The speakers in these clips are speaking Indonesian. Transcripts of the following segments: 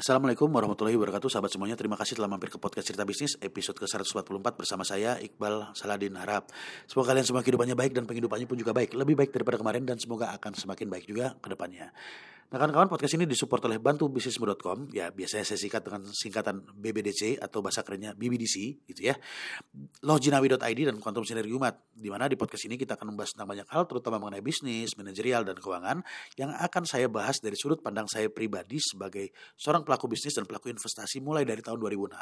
Assalamualaikum warahmatullahi wabarakatuh Sahabat semuanya. Terima kasih telah mampir ke podcast cerita bisnis Episode ke-144 bersama saya Iqbal Saladin Harap. Semoga kalian semua kehidupannya baik dan penghidupannya pun juga baik. Lebih baik daripada kemarin dan semoga akan semakin baik juga ke depannya Nah kawan-kawan podcast ini disupport oleh bantubisnismu.com ya biasanya saya singkat dengan singkatan BBDC atau bahasa kerennya BBDC gitu ya loginawi.id dan Quantum Sinergi Umat di mana di podcast ini kita akan membahas tentang banyak hal terutama mengenai bisnis, manajerial dan keuangan yang akan saya bahas dari sudut pandang saya pribadi sebagai seorang pelaku bisnis dan pelaku investasi mulai dari tahun 2006.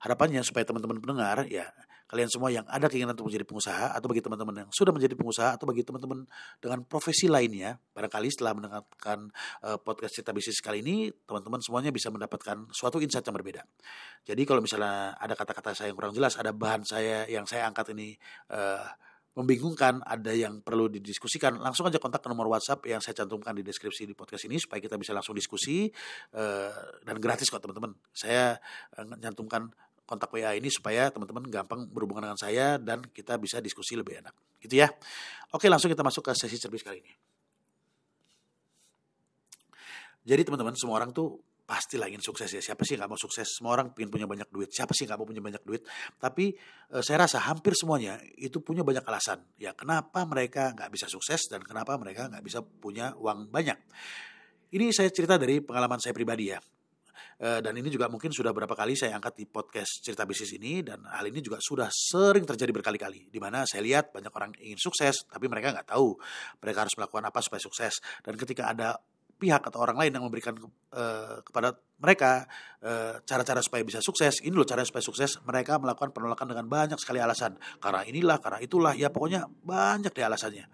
Harapannya supaya teman-teman pendengar ya kalian semua yang ada keinginan untuk menjadi pengusaha atau bagi teman-teman yang sudah menjadi pengusaha atau bagi teman-teman dengan profesi lainnya barangkali setelah mendengarkan uh, podcast cerita bisnis kali ini teman-teman semuanya bisa mendapatkan suatu insight yang berbeda jadi kalau misalnya ada kata-kata saya yang kurang jelas ada bahan saya yang saya angkat ini uh, membingungkan, ada yang perlu didiskusikan, langsung aja kontak ke nomor WhatsApp yang saya cantumkan di deskripsi di podcast ini supaya kita bisa langsung diskusi uh, dan gratis kok teman-teman. Saya nyantumkan kontak WA ini supaya teman-teman gampang berhubungan dengan saya dan kita bisa diskusi lebih enak. Gitu ya. Oke, langsung kita masuk ke sesi cerbis kali ini. Jadi teman-teman, semua orang tuh pasti ingin sukses ya. Siapa sih nggak mau sukses? Semua orang ingin punya banyak duit. Siapa sih nggak mau punya banyak duit? Tapi e, saya rasa hampir semuanya itu punya banyak alasan. Ya kenapa mereka nggak bisa sukses dan kenapa mereka nggak bisa punya uang banyak. Ini saya cerita dari pengalaman saya pribadi ya. Eh, dan ini juga mungkin sudah berapa kali saya angkat di podcast cerita bisnis ini dan hal ini juga sudah sering terjadi berkali-kali di mana saya lihat banyak orang ingin sukses tapi mereka nggak tahu mereka harus melakukan apa supaya sukses. Dan ketika ada pihak atau orang lain yang memberikan uh, kepada mereka cara cara-cara supaya bisa sukses ini loh cara supaya sukses mereka melakukan penolakan dengan banyak sekali alasan. Karena inilah karena itulah ya pokoknya banyak deh alasannya.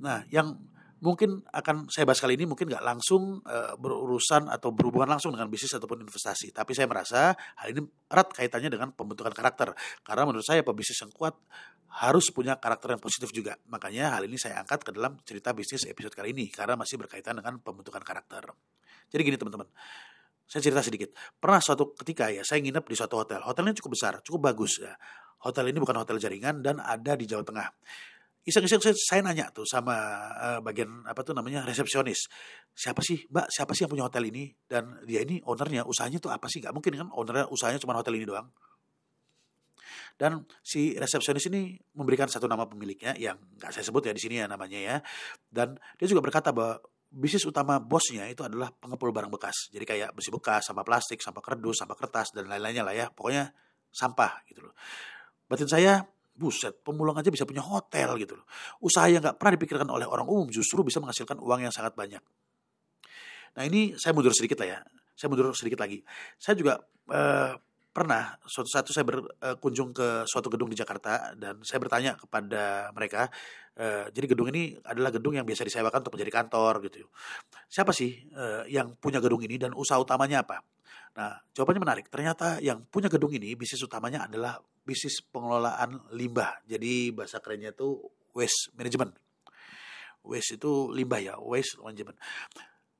Nah yang mungkin akan saya bahas kali ini mungkin nggak langsung uh, berurusan atau berhubungan langsung dengan bisnis ataupun investasi. Tapi saya merasa hal ini erat kaitannya dengan pembentukan karakter. Karena menurut saya pebisnis yang kuat harus punya karakter yang positif juga. Makanya hal ini saya angkat ke dalam cerita bisnis episode kali ini karena masih berkaitan dengan pembentukan karakter. Jadi gini teman-teman. Saya cerita sedikit. Pernah suatu ketika ya saya nginep di suatu hotel. Hotelnya cukup besar, cukup bagus ya. Hotel ini bukan hotel jaringan dan ada di Jawa Tengah iseng-iseng saya, saya nanya tuh sama uh, bagian apa tuh namanya resepsionis. Siapa sih mbak? Siapa sih yang punya hotel ini? Dan dia ini ownernya usahanya tuh apa sih? Nggak mungkin kan ownernya usahanya cuma hotel ini doang. Dan si resepsionis ini memberikan satu nama pemiliknya yang nggak saya sebut ya di sini ya namanya ya. Dan dia juga berkata bahwa bisnis utama bosnya itu adalah pengepul barang bekas. Jadi kayak besi bekas sampah plastik sampah kerdus sampah kertas dan lain-lainnya lah ya. Pokoknya sampah gitu loh. Batin saya Buset, pemulung aja bisa punya hotel gitu loh. Usaha yang gak pernah dipikirkan oleh orang umum justru bisa menghasilkan uang yang sangat banyak. Nah ini saya mundur sedikit lah ya. Saya mundur sedikit lagi. Saya juga eh, pernah suatu saat saya berkunjung ke suatu gedung di Jakarta dan saya bertanya kepada mereka. Eh, jadi gedung ini adalah gedung yang biasa disewakan untuk menjadi kantor gitu. Siapa sih eh, yang punya gedung ini dan usaha utamanya apa? Nah, jawabannya menarik. Ternyata yang punya gedung ini bisnis utamanya adalah bisnis pengelolaan limbah. Jadi bahasa kerennya itu waste management. Waste itu limbah ya, waste management.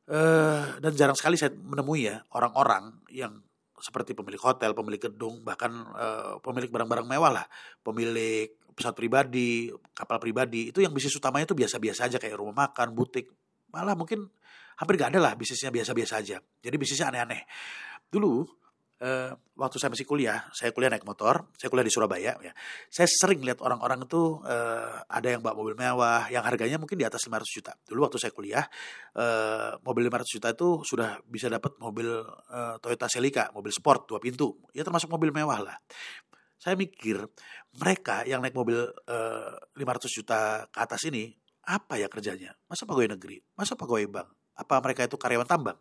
Uh, dan jarang sekali saya menemui ya orang-orang yang seperti pemilik hotel, pemilik gedung, bahkan uh, pemilik barang-barang mewah lah, pemilik pesawat pribadi, kapal pribadi, itu yang bisnis utamanya itu biasa-biasa aja kayak rumah makan, butik, malah mungkin hampir gak ada lah bisnisnya biasa-biasa aja. Jadi bisnisnya aneh-aneh. Dulu uh, waktu saya masih kuliah, saya kuliah naik motor, saya kuliah di Surabaya ya. Saya sering lihat orang-orang itu uh, ada yang bawa mobil mewah yang harganya mungkin di atas 500 juta. Dulu waktu saya kuliah, uh, mobil 500 juta itu sudah bisa dapat mobil uh, Toyota Celica, mobil sport dua pintu. Ya termasuk mobil mewah lah. Saya mikir mereka yang naik mobil uh, 500 juta ke atas ini apa ya kerjanya? Masa pegawai negeri? Masa pegawai bank? Apa mereka itu karyawan tambang?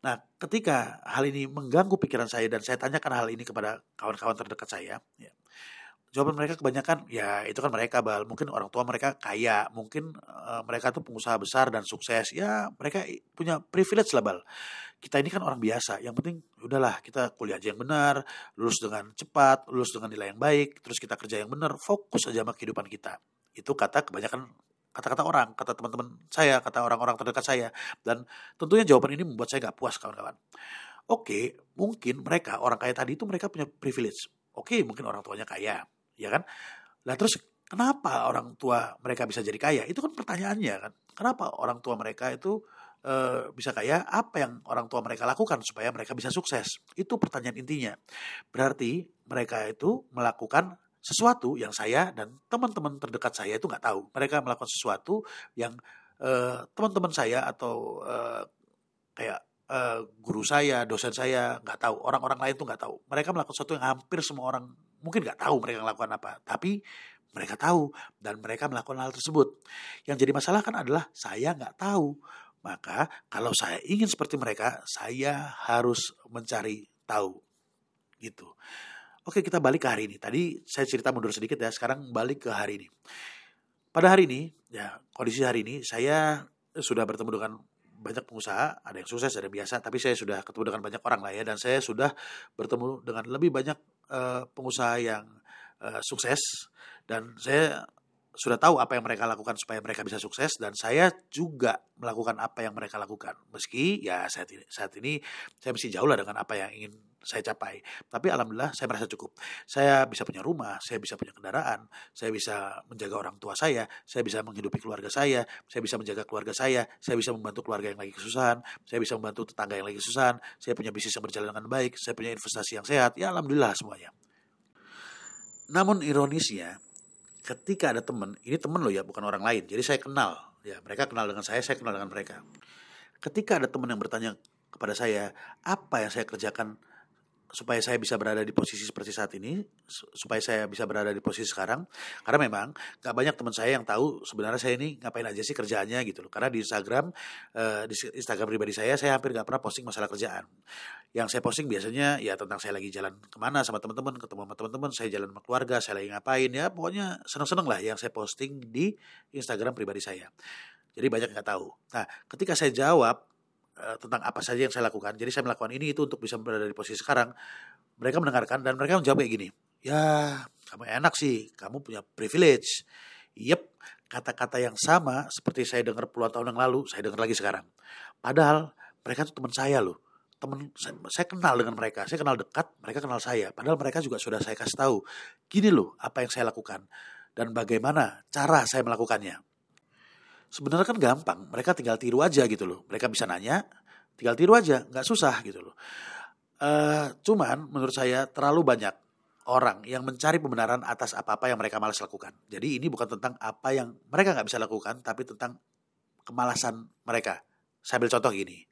Nah, ketika hal ini mengganggu pikiran saya dan saya tanyakan hal ini kepada kawan-kawan terdekat saya, ya, jawaban mereka kebanyakan ya itu kan mereka bal. Mungkin orang tua mereka kaya. Mungkin uh, mereka tuh pengusaha besar dan sukses. Ya mereka punya privilege lah bal. Kita ini kan orang biasa. Yang penting udahlah kita kuliah aja yang benar lulus dengan cepat lulus dengan nilai yang baik terus kita kerja yang benar fokus aja sama kehidupan kita. Itu kata kebanyakan kata-kata orang, kata teman-teman saya, kata orang-orang terdekat saya. Dan tentunya jawaban ini membuat saya gak puas kawan-kawan. Oke, mungkin mereka orang kaya tadi itu mereka punya privilege. Oke, mungkin orang tuanya kaya, ya kan? Lah terus kenapa orang tua mereka bisa jadi kaya? Itu kan pertanyaannya kan. Kenapa orang tua mereka itu uh, bisa kaya, apa yang orang tua mereka lakukan supaya mereka bisa sukses? Itu pertanyaan intinya. Berarti mereka itu melakukan sesuatu yang saya dan teman-teman terdekat saya itu nggak tahu. Mereka melakukan sesuatu yang uh, teman-teman saya atau uh, kayak uh, guru saya, dosen saya nggak tahu. Orang-orang lain tuh nggak tahu. Mereka melakukan sesuatu yang hampir semua orang mungkin nggak tahu mereka melakukan apa. Tapi mereka tahu dan mereka melakukan hal tersebut. Yang jadi masalah kan adalah saya nggak tahu. Maka kalau saya ingin seperti mereka, saya harus mencari tahu. Gitu. Oke kita balik ke hari ini. Tadi saya cerita mundur sedikit ya, sekarang balik ke hari ini. Pada hari ini, ya kondisi hari ini, saya sudah bertemu dengan banyak pengusaha, ada yang sukses, ada yang biasa, tapi saya sudah ketemu dengan banyak orang lah ya, dan saya sudah bertemu dengan lebih banyak uh, pengusaha yang uh, sukses, dan saya sudah tahu apa yang mereka lakukan supaya mereka bisa sukses dan saya juga melakukan apa yang mereka lakukan. Meski ya saat ini saat ini saya masih jauh lah dengan apa yang ingin saya capai. Tapi alhamdulillah saya merasa cukup. Saya bisa punya rumah saya bisa punya kendaraan saya bisa menjaga orang tua saya saya bisa menghidupi keluarga saya saya bisa menjaga keluarga saya saya bisa membantu keluarga yang lagi kesusahan saya bisa membantu tetangga yang lagi kesusahan saya punya bisnis yang berjalan dengan baik saya punya investasi yang sehat. Ya alhamdulillah semuanya. Namun ironisnya ketika ada teman, ini teman loh ya, bukan orang lain. Jadi saya kenal, ya mereka kenal dengan saya, saya kenal dengan mereka. Ketika ada teman yang bertanya kepada saya, apa yang saya kerjakan supaya saya bisa berada di posisi seperti saat ini, supaya saya bisa berada di posisi sekarang. Karena memang gak banyak teman saya yang tahu sebenarnya saya ini ngapain aja sih kerjaannya gitu loh. Karena di Instagram, uh, di Instagram pribadi saya, saya hampir gak pernah posting masalah kerjaan. Yang saya posting biasanya ya tentang saya lagi jalan ke mana sama teman-teman, ketemu sama teman-teman, saya jalan sama keluarga, saya lagi ngapain ya, pokoknya seneng-seneng lah yang saya posting di Instagram pribadi saya. Jadi banyak yang gak tahu. Nah, ketika saya jawab Eh, tentang apa saja yang saya lakukan. Jadi saya melakukan ini itu untuk bisa berada di posisi sekarang. Mereka mendengarkan dan mereka menjawab kayak gini. Ya, kamu enak sih, kamu punya privilege. Yep, kata-kata yang sama seperti saya dengar puluhan tahun yang lalu, saya dengar lagi sekarang. Padahal mereka tuh teman saya loh. Teman saya, saya kenal dengan mereka, saya kenal dekat, mereka kenal saya. Padahal mereka juga sudah saya kasih tahu, gini loh apa yang saya lakukan dan bagaimana cara saya melakukannya sebenarnya kan gampang. Mereka tinggal tiru aja gitu loh. Mereka bisa nanya, tinggal tiru aja, nggak susah gitu loh. Uh, cuman menurut saya terlalu banyak orang yang mencari pembenaran atas apa-apa yang mereka malas lakukan. Jadi ini bukan tentang apa yang mereka nggak bisa lakukan, tapi tentang kemalasan mereka. Saya ambil contoh gini.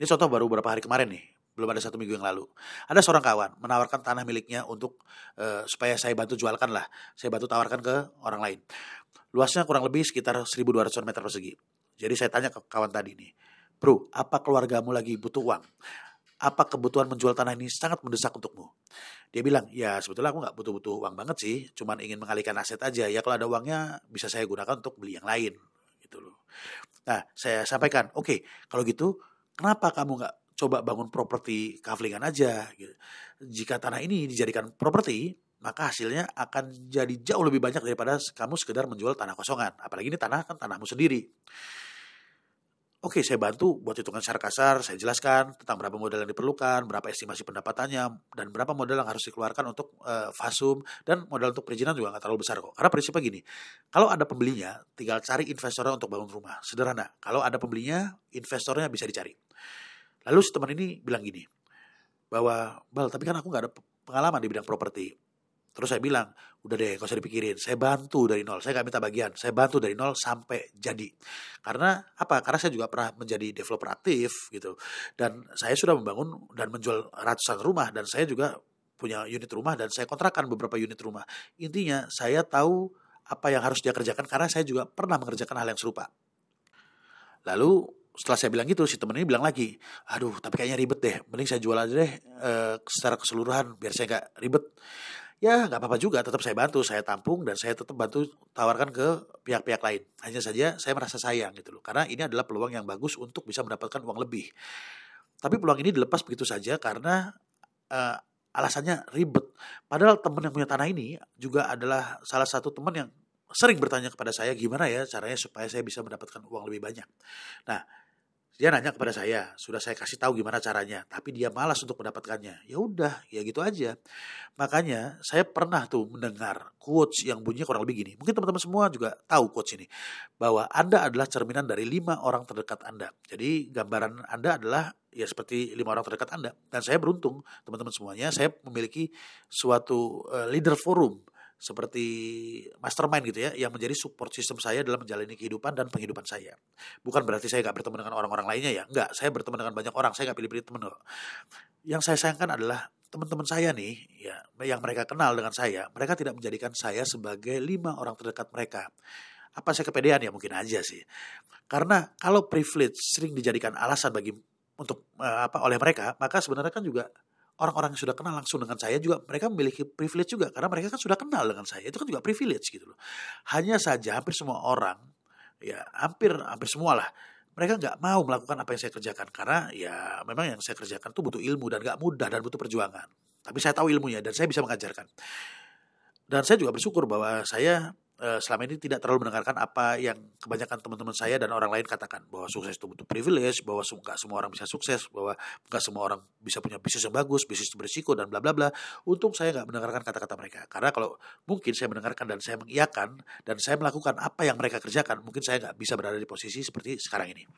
Ini contoh baru beberapa hari kemarin nih, belum ada satu minggu yang lalu. Ada seorang kawan menawarkan tanah miliknya untuk uh, supaya saya bantu jualkan lah, saya bantu tawarkan ke orang lain. Luasnya kurang lebih sekitar 1200 meter persegi. Jadi saya tanya ke kawan tadi nih, bro, apa keluargamu lagi butuh uang? Apa kebutuhan menjual tanah ini sangat mendesak untukmu? Dia bilang, ya sebetulnya aku nggak butuh-butuh uang banget sih, cuman ingin mengalihkan aset aja. Ya kalau ada uangnya bisa saya gunakan untuk beli yang lain. Gitu loh. Nah, saya sampaikan, oke, okay, kalau gitu kenapa kamu nggak coba bangun properti kaflingan aja? Gitu. Jika tanah ini dijadikan properti, maka hasilnya akan jadi jauh lebih banyak daripada kamu sekedar menjual tanah kosongan. Apalagi ini tanah kan tanahmu sendiri. Oke, saya bantu buat hitungan secara kasar, saya jelaskan tentang berapa modal yang diperlukan, berapa estimasi pendapatannya, dan berapa modal yang harus dikeluarkan untuk uh, fasum, dan modal untuk perizinan juga nggak terlalu besar kok. Karena prinsipnya gini, kalau ada pembelinya, tinggal cari investornya untuk bangun rumah. Sederhana, kalau ada pembelinya, investornya bisa dicari. Lalu si teman ini bilang gini, bahwa, Bal, tapi kan aku nggak ada pengalaman di bidang properti Terus saya bilang, udah deh gak usah dipikirin, saya bantu dari nol, saya gak minta bagian, saya bantu dari nol sampai jadi. Karena apa? Karena saya juga pernah menjadi developer aktif gitu. Dan saya sudah membangun dan menjual ratusan rumah dan saya juga punya unit rumah dan saya kontrakan beberapa unit rumah. Intinya saya tahu apa yang harus dia kerjakan karena saya juga pernah mengerjakan hal yang serupa. Lalu setelah saya bilang gitu si temen ini bilang lagi aduh tapi kayaknya ribet deh mending saya jual aja deh e, secara keseluruhan biar saya nggak ribet. Ya nggak apa-apa juga tetap saya bantu saya tampung dan saya tetap bantu tawarkan ke pihak-pihak lain. Hanya saja saya merasa sayang gitu loh karena ini adalah peluang yang bagus untuk bisa mendapatkan uang lebih. Tapi peluang ini dilepas begitu saja karena uh, alasannya ribet. Padahal teman yang punya tanah ini juga adalah salah satu teman yang sering bertanya kepada saya gimana ya caranya supaya saya bisa mendapatkan uang lebih banyak? Nah dia nanya kepada saya, sudah saya kasih tahu gimana caranya, tapi dia malas untuk mendapatkannya. Ya udah, ya gitu aja. Makanya saya pernah tuh mendengar quotes yang bunyinya kurang lebih gini. Mungkin teman-teman semua juga tahu quotes ini. Bahwa Anda adalah cerminan dari lima orang terdekat Anda. Jadi gambaran Anda adalah ya seperti lima orang terdekat Anda. Dan saya beruntung teman-teman semuanya, saya memiliki suatu uh, leader forum seperti mastermind gitu ya yang menjadi support system saya dalam menjalani kehidupan dan penghidupan saya. Bukan berarti saya gak bertemu dengan orang-orang lainnya ya, enggak. Saya bertemu dengan banyak orang, saya gak pilih-pilih teman kok. Yang saya sayangkan adalah teman-teman saya nih, ya yang mereka kenal dengan saya, mereka tidak menjadikan saya sebagai lima orang terdekat mereka. Apa saya kepedean ya mungkin aja sih. Karena kalau privilege sering dijadikan alasan bagi untuk uh, apa oleh mereka, maka sebenarnya kan juga orang-orang yang sudah kenal langsung dengan saya juga mereka memiliki privilege juga karena mereka kan sudah kenal dengan saya itu kan juga privilege gitu loh. Hanya saja hampir semua orang ya hampir hampir semua lah mereka nggak mau melakukan apa yang saya kerjakan karena ya memang yang saya kerjakan itu butuh ilmu dan nggak mudah dan butuh perjuangan. Tapi saya tahu ilmunya dan saya bisa mengajarkan. Dan saya juga bersyukur bahwa saya Eh, selama ini tidak terlalu mendengarkan apa yang kebanyakan teman-teman saya dan orang lain katakan bahwa sukses itu butuh privilege, bahwa nggak semua orang bisa sukses, bahwa nggak semua orang bisa punya bisnis yang bagus, bisnis berisiko dan bla bla bla. Untung saya nggak mendengarkan kata-kata mereka karena kalau mungkin saya mendengarkan dan saya mengiyakan dan saya melakukan apa yang mereka kerjakan, mungkin saya nggak bisa berada di posisi seperti sekarang ini.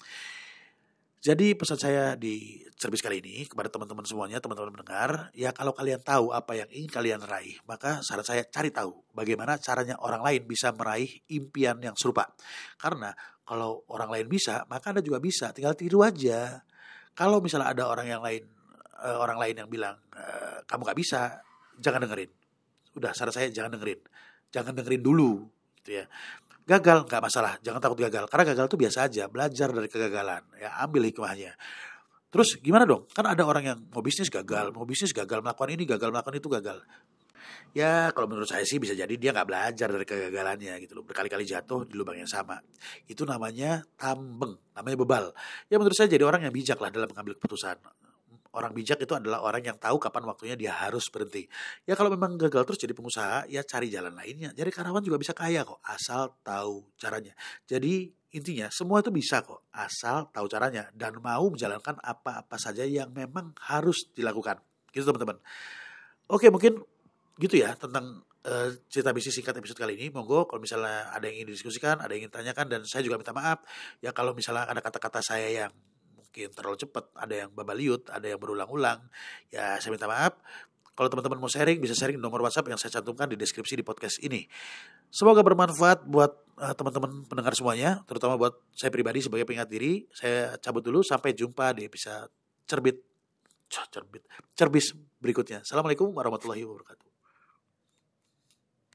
Jadi pesan saya di cerbis kali ini kepada teman-teman semuanya, teman-teman mendengar, ya kalau kalian tahu apa yang ingin kalian raih, maka saran saya cari tahu bagaimana caranya orang lain bisa meraih impian yang serupa. Karena kalau orang lain bisa, maka Anda juga bisa, tinggal tiru aja. Kalau misalnya ada orang yang lain, uh, orang lain yang bilang uh, kamu gak bisa, jangan dengerin. Udah, saran saya jangan dengerin. Jangan dengerin dulu, gitu ya gagal nggak masalah. Jangan takut gagal. Karena gagal itu biasa aja. Belajar dari kegagalan. Ya ambil hikmahnya. Terus gimana dong? Kan ada orang yang mau bisnis gagal mau bisnis gagal melakukan ini gagal melakukan itu gagal. Ya kalau menurut saya sih bisa jadi dia nggak belajar dari kegagalannya gitu loh. Berkali-kali jatuh di lubang yang sama. Itu namanya tambeng namanya bebal. Ya menurut saya jadi orang yang bijak lah dalam mengambil keputusan orang bijak itu adalah orang yang tahu kapan waktunya dia harus berhenti. Ya kalau memang gagal terus jadi pengusaha, ya cari jalan lainnya. Jadi karyawan juga bisa kaya kok, asal tahu caranya. Jadi intinya semua itu bisa kok, asal tahu caranya dan mau menjalankan apa-apa saja yang memang harus dilakukan. Gitu teman-teman. Oke mungkin gitu ya tentang uh, cerita bisnis singkat episode kali ini. Monggo kalau misalnya ada yang ingin didiskusikan, ada yang ingin tanyakan dan saya juga minta maaf ya kalau misalnya ada kata-kata saya yang mungkin terlalu cepat, ada yang babaliut, ada yang berulang-ulang. Ya saya minta maaf. Kalau teman-teman mau sharing, bisa sharing nomor WhatsApp yang saya cantumkan di deskripsi di podcast ini. Semoga bermanfaat buat uh, teman-teman pendengar semuanya, terutama buat saya pribadi sebagai pengingat diri. Saya cabut dulu, sampai jumpa di episode cerbit, cerbit, cerbis berikutnya. Assalamualaikum warahmatullahi wabarakatuh.